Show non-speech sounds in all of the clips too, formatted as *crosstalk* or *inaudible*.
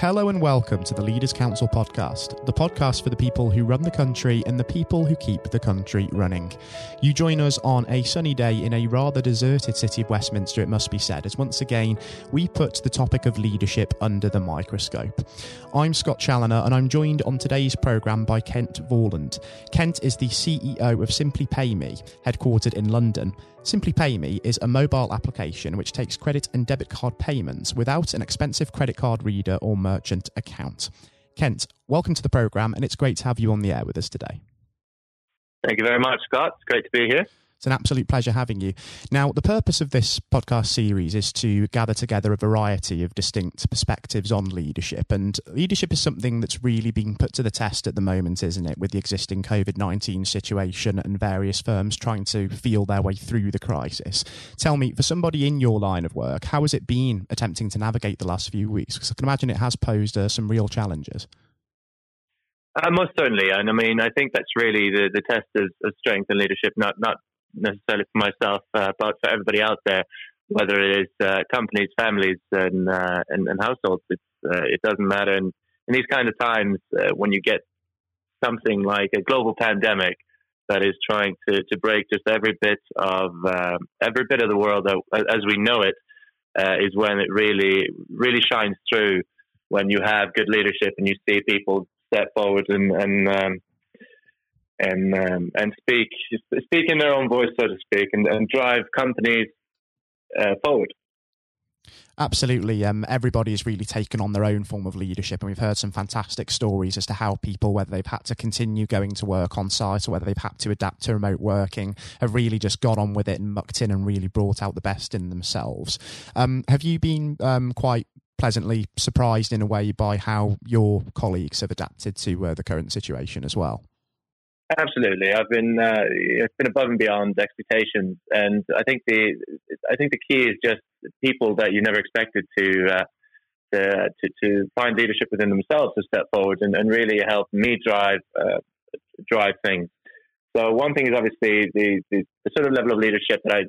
Hello and welcome to the Leaders Council podcast, the podcast for the people who run the country and the people who keep the country running. You join us on a sunny day in a rather deserted city of Westminster, it must be said, as once again we put the topic of leadership under the microscope. I'm Scott Challoner and I'm joined on today's programme by Kent Vorland. Kent is the CEO of Simply Pay Me, headquartered in London. Simply Pay Me is a mobile application which takes credit and debit card payments without an expensive credit card reader or merchant account. Kent, welcome to the programme, and it's great to have you on the air with us today. Thank you very much, Scott. It's great to be here. It's an absolute pleasure having you. Now, the purpose of this podcast series is to gather together a variety of distinct perspectives on leadership. And leadership is something that's really being put to the test at the moment, isn't it, with the existing COVID 19 situation and various firms trying to feel their way through the crisis. Tell me, for somebody in your line of work, how has it been attempting to navigate the last few weeks? Because I can imagine it has posed uh, some real challenges. Uh, most certainly, and I mean, I think that's really the, the test of, of strength and leadership, not not necessarily for myself, uh, but for everybody out there, whether it is uh, companies, families, and, uh, and, and households. Uh, it doesn't matter. And in these kind of times, uh, when you get something like a global pandemic that is trying to, to break just every bit of um, every bit of the world as we know it, is when it really really shines through. When you have good leadership and you see people step forward and, and um, and um, and speak speak in their own voice, so to speak, and, and drive companies uh, forward. Absolutely. Um, everybody has really taken on their own form of leadership, and we've heard some fantastic stories as to how people, whether they've had to continue going to work on site or whether they've had to adapt to remote working, have really just got on with it and mucked in and really brought out the best in themselves. Um, have you been um, quite pleasantly surprised in a way by how your colleagues have adapted to uh, the current situation as well? Absolutely, I've been uh, it's been above and beyond expectations, and I think the I think the key is just people that you never expected to uh, to, to, to find leadership within themselves to step forward and, and really help me drive uh, drive things. So one thing is obviously the, the, the sort of level of leadership that I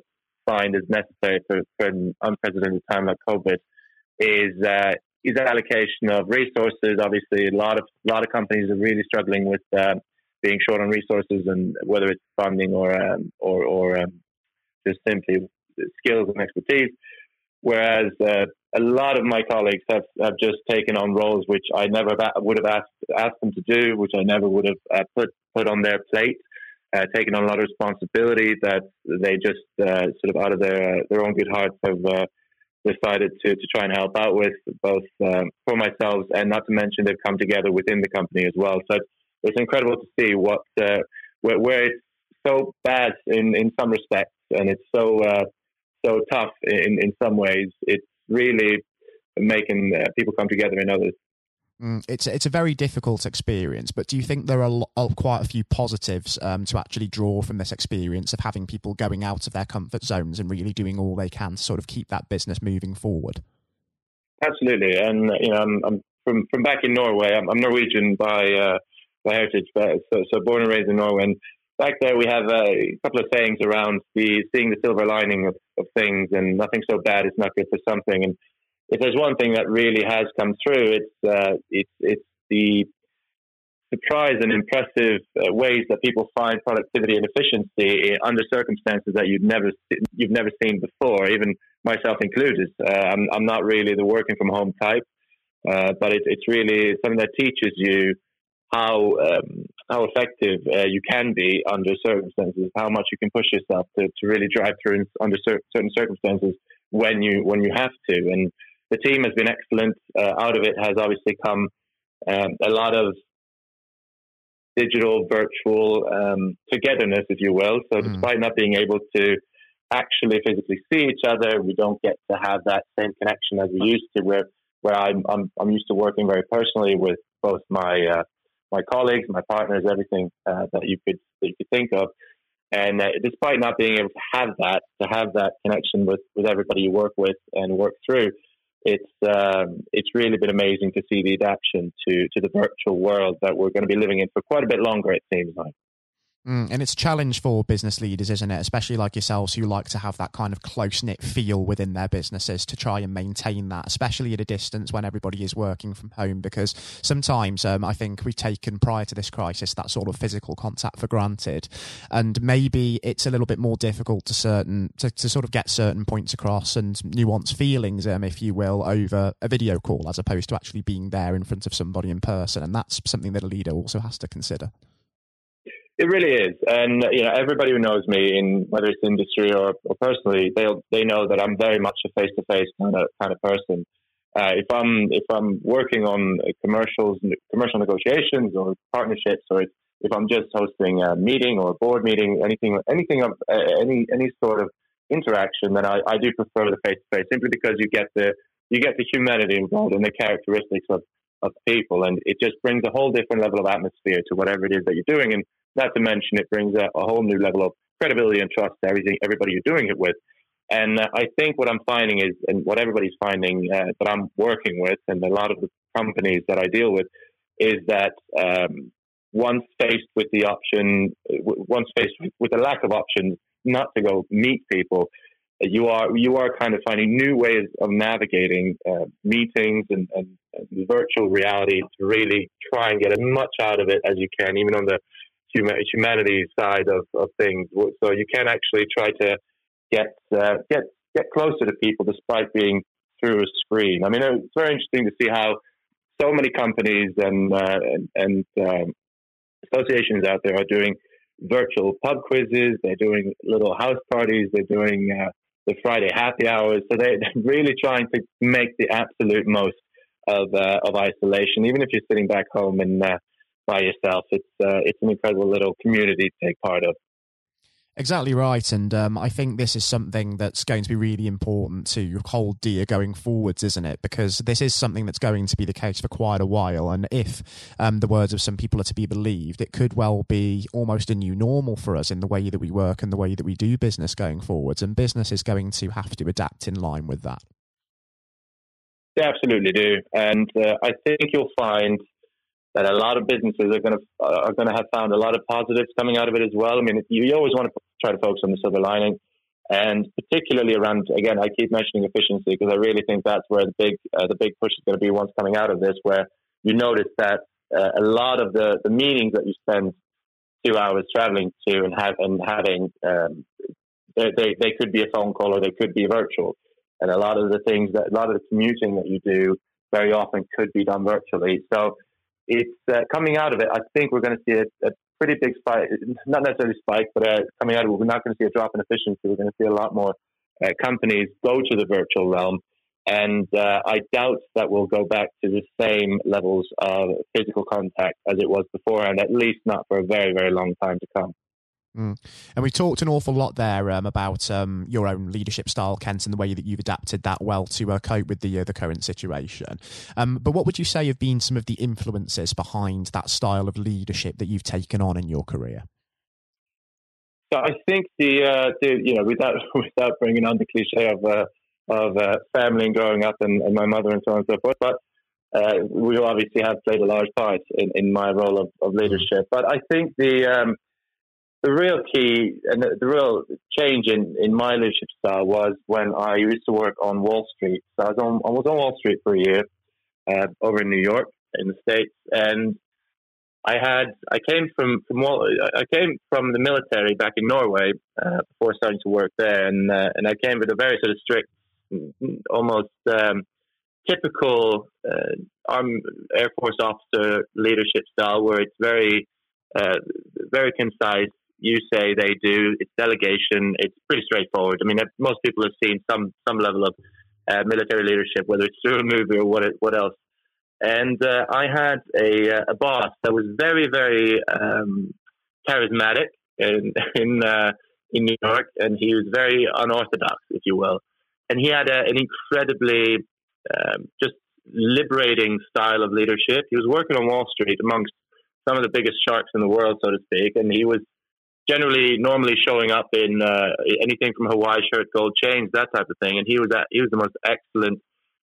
find is necessary for, for an unprecedented time like COVID is uh, is allocation of resources. Obviously, a lot of a lot of companies are really struggling with uh, being short on resources and whether it's funding or um, or, or um, just simply skills and expertise. Whereas uh, a lot of my colleagues have, have just taken on roles which I never would have asked asked them to do, which I never would have uh, put put on their plate. Uh, taken on a lot of responsibility that they just uh, sort of out of their uh, their own good hearts have uh, decided to, to try and help out with both um, for myself and not to mention they've come together within the company as well. So it's incredible to see what uh, where, where, it's so bad in, in some respects and it's so uh, so tough in, in some ways. It's really making uh, people come together in others. Mm, it's it's a very difficult experience, but do you think there are uh, quite a few positives um, to actually draw from this experience of having people going out of their comfort zones and really doing all they can to sort of keep that business moving forward? Absolutely, and you know, I'm, I'm from from back in Norway. I'm, I'm Norwegian by uh, by heritage, but so, so born and raised in Norway. And back there, we have a couple of sayings around the seeing the silver lining of, of things, and nothing so bad is not good for something. And if there's one thing that really has come through, it's uh, it's it's the surprise and impressive uh, ways that people find productivity and efficiency under circumstances that you've never you've never seen before, even myself included. Uh, I'm I'm not really the working from home type, uh, but it, it's really something that teaches you how um, how effective uh, you can be under circumstances, how much you can push yourself to, to really drive through under certain circumstances when you when you have to. And the team has been excellent. Uh, out of it has obviously come um, a lot of digital, virtual um, togetherness, if you will. So, mm. despite not being able to actually physically see each other, we don't get to have that same connection as we used to. Where where I'm I'm, I'm used to working very personally with both my uh, my colleagues, my partners, everything uh, that you could that you could think of. And uh, despite not being able to have that, to have that connection with, with everybody you work with and work through, it's um, it's really been amazing to see the adaptation to to the virtual world that we're going to be living in for quite a bit longer. It seems like. Mm, and it's a challenge for business leaders, isn't it? Especially like yourselves who like to have that kind of close knit feel within their businesses to try and maintain that, especially at a distance when everybody is working from home. Because sometimes um, I think we've taken prior to this crisis that sort of physical contact for granted, and maybe it's a little bit more difficult to certain to, to sort of get certain points across and nuance feelings, um, if you will, over a video call as opposed to actually being there in front of somebody in person, and that's something that a leader also has to consider. It really is, and you know everybody who knows me, in whether it's industry or, or personally, they they know that I'm very much a face to face kind of kind of person. Uh, if I'm if I'm working on commercials, commercial negotiations or partnerships, or if I'm just hosting a meeting or a board meeting, anything anything of uh, any any sort of interaction, then I, I do prefer the face to face, simply because you get the you get the humanity involved and the characteristics of of people, and it just brings a whole different level of atmosphere to whatever it is that you're doing. And not to mention, it brings a, a whole new level of credibility and trust to everything, everybody you're doing it with. And uh, I think what I'm finding is, and what everybody's finding uh, that I'm working with, and a lot of the companies that I deal with, is that um, once faced with the option, once faced with, the lack of options not to go meet people, you are you are kind of finding new ways of navigating uh, meetings and, and, and, virtual reality to really try and get as much out of it as you can, even on the humanity side of, of things. So you can actually try to get uh, get get closer to people despite being through a screen. I mean, it's very interesting to see how so many companies and uh, and, and um, associations out there are doing virtual pub quizzes. They're doing little house parties. They're doing uh, the Friday happy hours. So *laughs* they're really trying to make the absolute most of uh, of isolation, even if you're sitting back home and uh, by yourself. It's uh, it's an incredible little community to take part of. Exactly right, and um, I think this is something that's going to be really important to hold dear going forwards, isn't it? Because this is something that's going to be the case for quite a while, and if um, the words of some people are to be believed, it could well be almost a new normal for us in the way that we work and the way that we do business going forwards, and business is going to have to adapt in line with that. They absolutely do, and uh, I think you'll find that a lot of businesses are going to are going to have found a lot of positives coming out of it as well. I mean, you, always want to try to focus on the silver lining, and particularly around again, I keep mentioning efficiency because I really think that's where the big uh, the big push is going to be once coming out of this, where you notice that uh, a lot of the the meetings that you spend two hours traveling to and have and having um, they, they they could be a phone call or they could be virtual, and a lot of the things that a lot of the commuting that you do very often could be done virtually. So it's uh, coming out of it. I think we're going to see a, a, pretty big spike, not necessarily spike, but uh, coming out of it, we're not going to see a drop in efficiency. We're going to see a lot more uh, companies go to the virtual realm. And uh, I doubt that we'll go back to the same levels of physical contact as it was before, and at least not for a very, very long time to come. Mm. And we talked an awful lot there um, about um, your own leadership style, Kent, and the way that you've adapted that well to uh, cope with the uh, the current situation. Um, but what would you say have been some of the influences behind that style of leadership that you've taken on in your career? So I think the, uh, the you know without *laughs* without bringing on the cliche of uh, of uh, family and growing up and, and, my mother and so on and so forth, but uh, we obviously have played a large part in, in my role of, of leadership. But I think the um, the real key and the, the, real change in, in my leadership style was when I used to work on Wall Street. So I was on, I was on Wall Street for a year uh, over in New York in the States. And I had, I came from, from Wall, I came from the military back in Norway uh, before starting to work there. And, uh, and I came with a very sort of strict, almost um, typical uh, Armed Air Force officer leadership style where it's very, uh, very concise you say they do. It's delegation. It's pretty straightforward. I mean, most people have seen some some level of uh, military leadership, whether it's through a movie or what it, what else. And uh, I had a, uh, a boss that was very very um, charismatic in *laughs* in uh, in New York, and he was very unorthodox, if you will. And he had a, an incredibly um, just liberating style of leadership. He was working on Wall Street amongst some of the biggest sharks in the world, so to speak, and he was generally normally showing up in uh, anything from Hawaii shirt, gold chains, that type of thing. And he was at, he was the most excellent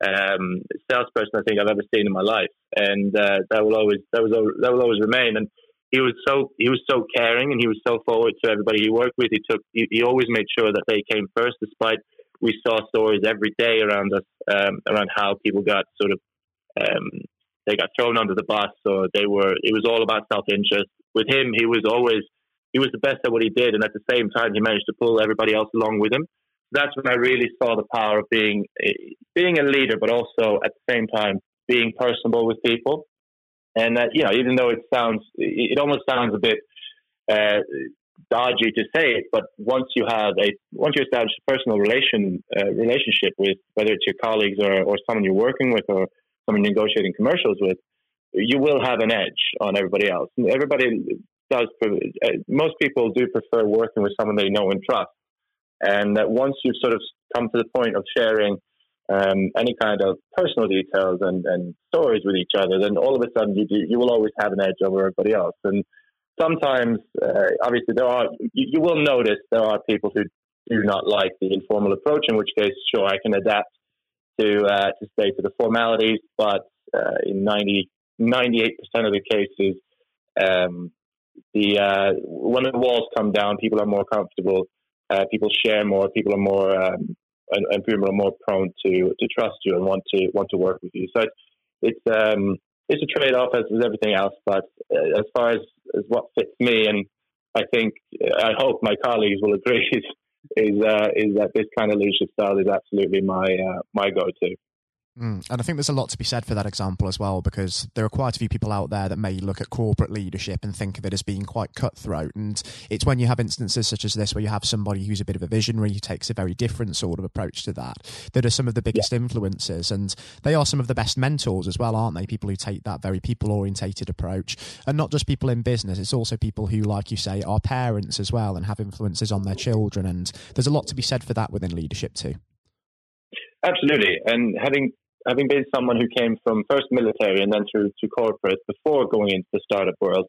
um, salesperson I think I've ever seen in my life, and uh, that will always that was that will always remain. And he was so he was so caring and he was so forward to everybody he worked with. He took he, he always made sure that they came first, despite we saw stories every day around us um, around how people got sort of um, they got thrown under the bus or they were it was all about self interest. With him, he was always he was the best at what he did, and at the same time, he managed to pull everybody else along with him. That's when I really saw the power of being being a leader, but also at the same time being personable with people. And that, you know, even though it sounds, it almost sounds a bit uh, dodgy to say it, but once you have a, once you establish a personal relation uh, relationship with whether it's your colleagues or, or someone you're working with or someone you're negotiating commercials with, you will have an edge on everybody else. Everybody does. Uh, most people do prefer working with someone they know and trust, and that once you've sort of come to the point of sharing um, any kind of personal details and, and stories with each other, then all of a sudden you do, you will always have an edge over everybody else. And sometimes, uh, obviously, there are you, you, will notice there are people who do not like the informal approach. In which case, sure, I can adapt to uh, to stay to the formalities, but uh, in 98 percent of the cases, um, the uh, when the walls come down, people are more comfortable. Uh, people share more. People are more um, and, and people are more prone to to trust you and want to want to work with you. So it's um, it's a trade off as with everything else. But uh, as far as, as what fits me, and I think I hope my colleagues will agree is *laughs* is, uh, is that this kind of leadership style is absolutely my uh, my go to. Mm. And I think there's a lot to be said for that example as well, because there are quite a few people out there that may look at corporate leadership and think of it as being quite cutthroat. And it's when you have instances such as this, where you have somebody who's a bit of a visionary, who takes a very different sort of approach to that, that are some of the biggest yeah. influences. And they are some of the best mentors as well, aren't they? People who take that very people orientated approach. And not just people in business, it's also people who, like you say, are parents as well and have influences on their children. And there's a lot to be said for that within leadership too. Absolutely. And having having been someone who came from first military and then through to corporate before going into the startup world,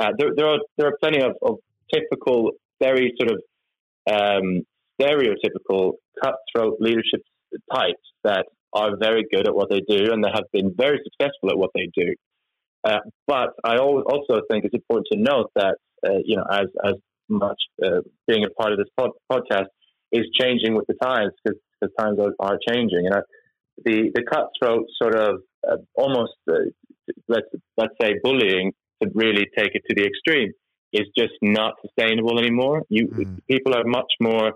uh, there, there, are there are plenty of, of typical, very sort of um, stereotypical cutthroat leadership types that are very good at what they do and that have been very successful at what they do. Uh, but I also think it's important to note that uh, you know as as much uh, being a part of this pod- podcast is changing with the times because the times are, are changing. And I, the the cutthroat sort of uh, almost uh, let's let's say bullying to really take it to the extreme is just not sustainable anymore. You mm. people are much more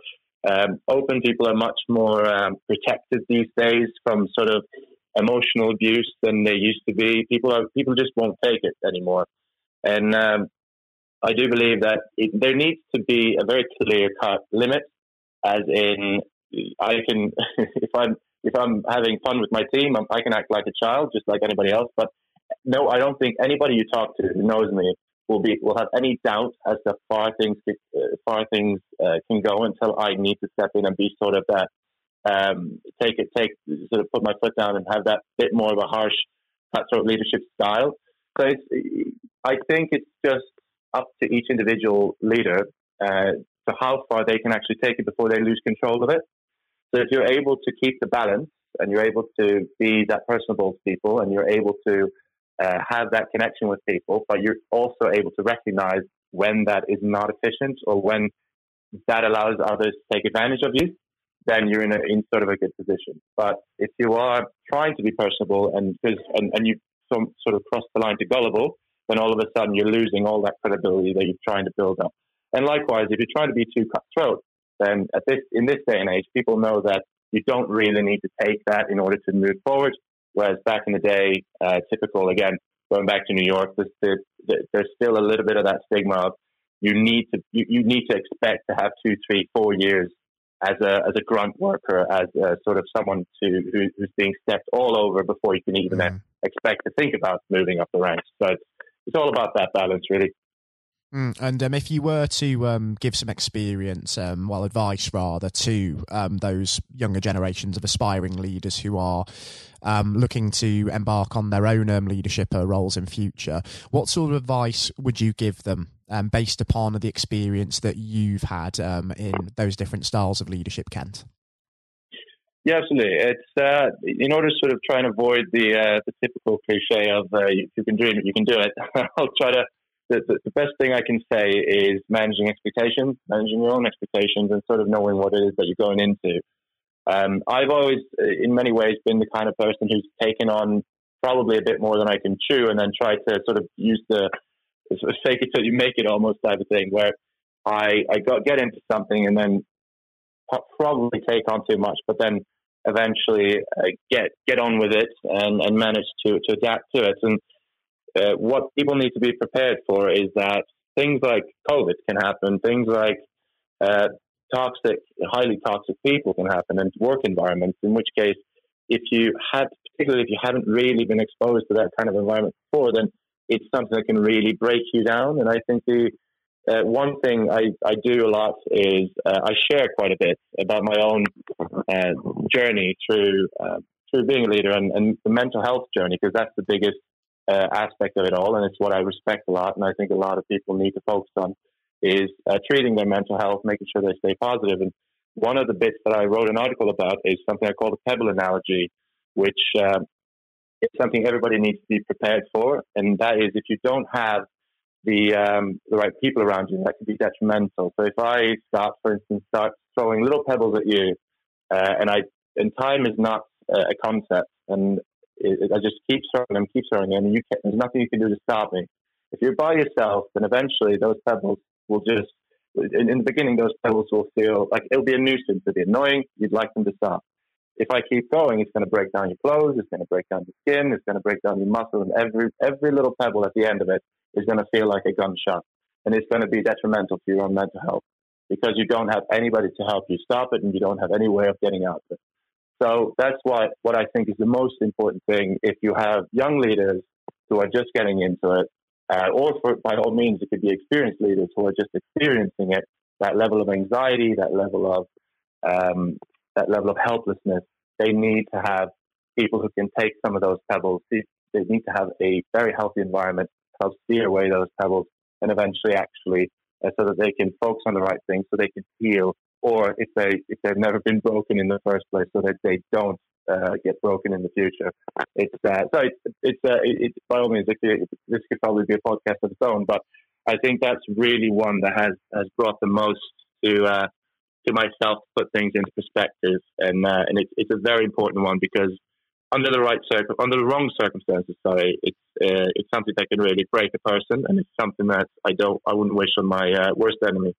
um, open. People are much more um, protected these days from sort of emotional abuse than they used to be. People are people just won't take it anymore, and um, I do believe that it, there needs to be a very clear cut limit, as in I can *laughs* if I'm if I'm having fun with my team, I'm, i can act like a child, just like anybody else. But no, I don't think anybody you talk to who knows me will be will have any doubt as to far things uh, far things uh, can go until I need to step in and be sort of that um, take it take sort of put my foot down and have that bit more of a harsh cutthroat leadership style. So I think it's just up to each individual leader uh, to how far they can actually take it before they lose control of it. So if you're able to keep the balance and you're able to be that personable to people and you're able to uh, have that connection with people, but you're also able to recognize when that is not efficient or when that allows others to take advantage of you, then you're in, a, in sort of a good position. But if you are trying to be personable and, and, and you sort of cross the line to gullible, then all of a sudden you're losing all that credibility that you're trying to build up. And likewise, if you're trying to be too cutthroat, then at this in this day and age, people know that you don't really need to take that in order to move forward. Whereas back in the day, uh, typical again, going back to New York, there's, there's still a little bit of that stigma of you need to you, you need to expect to have two, three, four years as a as a grunt worker, as a, sort of someone to who, who's being stepped all over before you can even mm. expect to think about moving up the ranks. So it's, it's all about that balance, really. Mm, and um, if you were to um, give some experience, um, well, advice rather, to um, those younger generations of aspiring leaders who are um, looking to embark on their own um, leadership uh, roles in future, what sort of advice would you give them based upon the experience that you've had in those different styles of leadership, Kent? Yeah, absolutely. It's uh, in order to sort of try and avoid the uh, the typical cliche of uh, you can dream it, you can do it. *laughs* I'll try to the, the, the, best thing I can say is managing expectations, managing your own expectations, and sort of knowing what it is that you're going into. Um, I've always, in many ways, been the kind of person who's taken on probably a bit more than I can chew, and then try to sort of use the fake it till you make it almost type of thing, where I I got get into something and then probably take on too much, but then eventually uh, get get on with it and, and manage to, to adapt to it. And uh, what people need to be prepared for is that things like COVID can happen, things like uh, toxic, highly toxic people can happen, and work environments. In which case, if you had, particularly if you haven't really been exposed to that kind of environment before, then it's something that can really break you down. And I think the uh, one thing I, I do a lot is uh, I share quite a bit about my own uh, journey through uh, through being a leader and, and the mental health journey because that's the biggest uh, aspect of it all, and it's what I respect a lot, and I think a lot of people need to focus on is uh, treating their mental health, making sure they stay positive. And one of the bits that I wrote an article about is something I call the pebble analogy, which is something everybody needs to be prepared for, and that is if you don't have the um, the right people around you, that can be detrimental. So if I start, for instance, start throwing little pebbles at you, uh, and I and time is not a concept, and it, it, I just keep throwing them, keep throwing them, and you can, there's nothing you can do to stop me. If you're by yourself, then eventually those pebbles will just. In, in the beginning, those pebbles will feel like it'll be a nuisance. It'll be annoying. You'd like them to stop. If I keep going, it's going to break down your clothes. It's going to break down your skin. It's going to break down your muscle, and every every little pebble at the end of it is going to feel like a gunshot and it's going to be detrimental to your own mental health because you don't have anybody to help you stop it and you don't have any way of getting out of it. So that's what, what I think is the most important thing. If you have young leaders who are just getting into it, uh, or for, by all means, it could be experienced leaders who are just experiencing it, that level of anxiety, that level of um, that level of helplessness, they need to have people who can take some of those pebbles. They need to have a very healthy environment to help steer away those pebbles and eventually actually uh, so that they can focus on the right things so they can heal or if they if they've never been broken in the first place so that they don't uh, get broken in the future. It's uh, so it's it's, uh, it, by all means this could probably be a podcast of its own, but I think that's really one that has has brought the most to uh, to myself to put things into perspective, and uh, and it's it's a very important one because under the right circum under the wrong circumstances, sorry, it's uh, it's something that can really break a person, and it's something that I don't I wouldn't wish on my uh, worst enemy.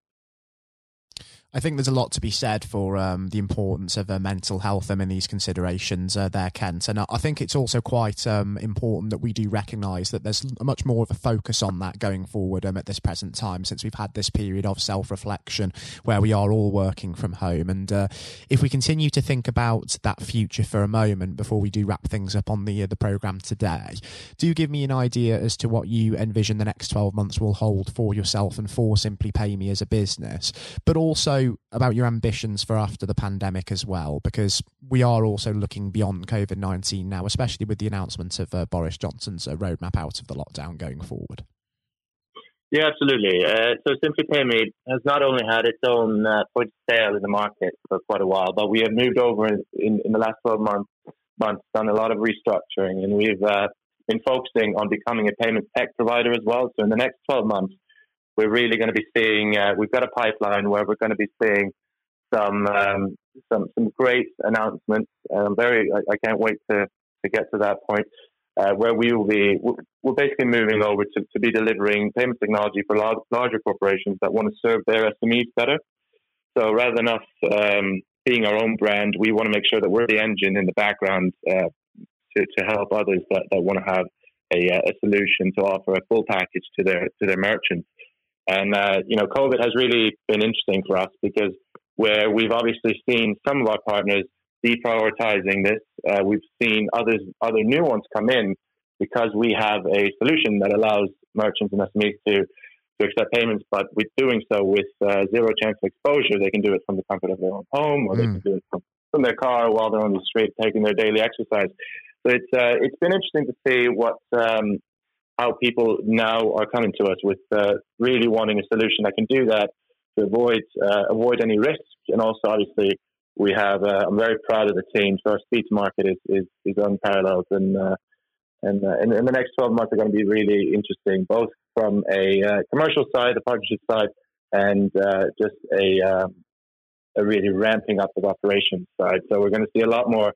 I think there's a lot to be said for um, the importance of uh, mental health um, in these considerations uh, there, Kent. And I think it's also quite um, important that we do recognise that there's much more of a focus on that going forward um, at this present time, since we've had this period of self reflection where we are all working from home. And uh, if we continue to think about that future for a moment before we do wrap things up on the uh, the programme today, do give me an idea as to what you envision the next 12 months will hold for yourself and for Simply Pay Me as a business, but also about your ambitions for after the pandemic as well, because we are also looking beyond COVID 19 now, especially with the announcement of uh, Boris Johnson's uh, roadmap out of the lockdown going forward. Yeah, absolutely. Uh, so Simply Pay has not only had its own uh, point of sale in the market for quite a while, but we have moved over in, in, in the last 12 months, months, done a lot of restructuring, and we've uh, been focusing on becoming a payment tech provider as well. So in the next 12 months, we're really going to be seeing. Uh, we've got a pipeline where we're going to be seeing some um, some some great announcements. And I'm very. I, I, can't wait to to get to that point uh, where we will be. We're basically moving over to, to be delivering payment technology for large, larger corporations that want to serve their SMEs better. So rather than us um, being our own brand, we want to make sure that we're the engine in the background uh, to, to help others that, that want to have a, uh, a solution to offer a full package to their to their merchants. And, uh, you know, COVID has really been interesting for us because where we've obviously seen some of our partners deprioritizing this, uh, we've seen others, other new ones come in because we have a solution that allows merchants and SMEs to, to accept payments, but with doing so with uh, zero chance of exposure, they can do it from the comfort of their own home or mm. they can do it from, from their car while they're on the street taking their daily exercise. So it's uh, it's been interesting to see what um, how people now are coming to us with uh, really wanting a solution that can do that to avoid uh, avoid any risk. And also, obviously, we have. Uh, I'm very proud of the team. So our speed to market is is, is unparalleled, and uh, and, uh, and, and the next 12 months are going to be really interesting, both from a uh, commercial side, the partnership side, and uh, just a um, a really ramping up of operations side. So we're going to see a lot more,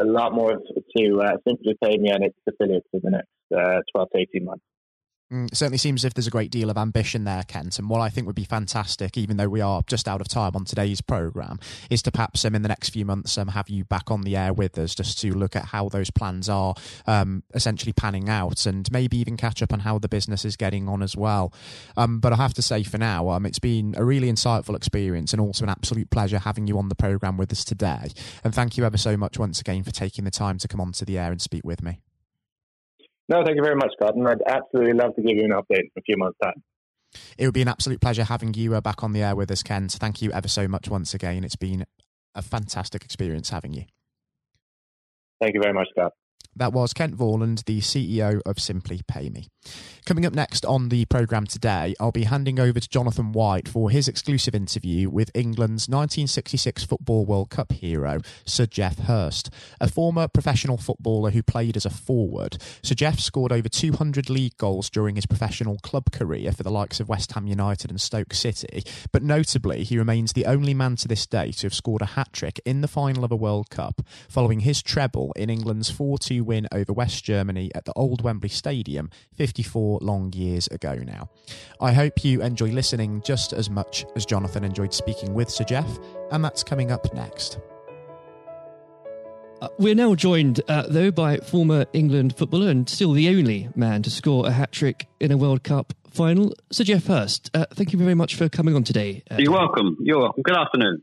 a lot more to uh, Simply Pay Me and its affiliates in the next uh, 12 to 18 months. Mm, it certainly seems as if there's a great deal of ambition there, Kent. And what I think would be fantastic, even though we are just out of time on today's programme, is to perhaps um, in the next few months um, have you back on the air with us just to look at how those plans are um, essentially panning out and maybe even catch up on how the business is getting on as well. Um, but I have to say for now, um, it's been a really insightful experience and also an absolute pleasure having you on the programme with us today. And thank you ever so much once again for taking the time to come onto the air and speak with me. No, thank you very much, Scott. And I'd absolutely love to give you an update in a few months' time. It would be an absolute pleasure having you uh, back on the air with us, Ken. So thank you ever so much once again. It's been a fantastic experience having you. Thank you very much, Scott. That was Kent Vorland, the CEO of Simply Pay Me. Coming up next on the programme today, I'll be handing over to Jonathan White for his exclusive interview with England's 1966 Football World Cup hero, Sir Geoff Hurst. A former professional footballer who played as a forward, Sir Geoff scored over 200 league goals during his professional club career for the likes of West Ham United and Stoke City, but notably, he remains the only man to this day to have scored a hat trick in the final of a World Cup, following his treble in England's 4 2 win over West Germany at the old Wembley Stadium 54 long years ago now. I hope you enjoy listening just as much as Jonathan enjoyed speaking with Sir Geoff, and that's coming up next. Uh, we're now joined, uh, though, by former England footballer and still the only man to score a hat trick in a World Cup final, Sir Geoff Hurst. Uh, thank you very much for coming on today. Uh, You're welcome. You're welcome. Good afternoon.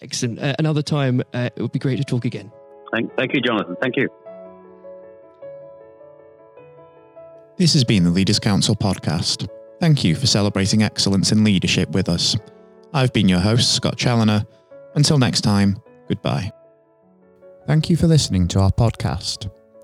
Excellent. Uh, another time, uh, it would be great to talk again. Thank, thank you, Jonathan. Thank you. This has been the Leaders Council podcast. Thank you for celebrating excellence in leadership with us. I've been your host, Scott Challoner. Until next time, goodbye. Thank you for listening to our podcast.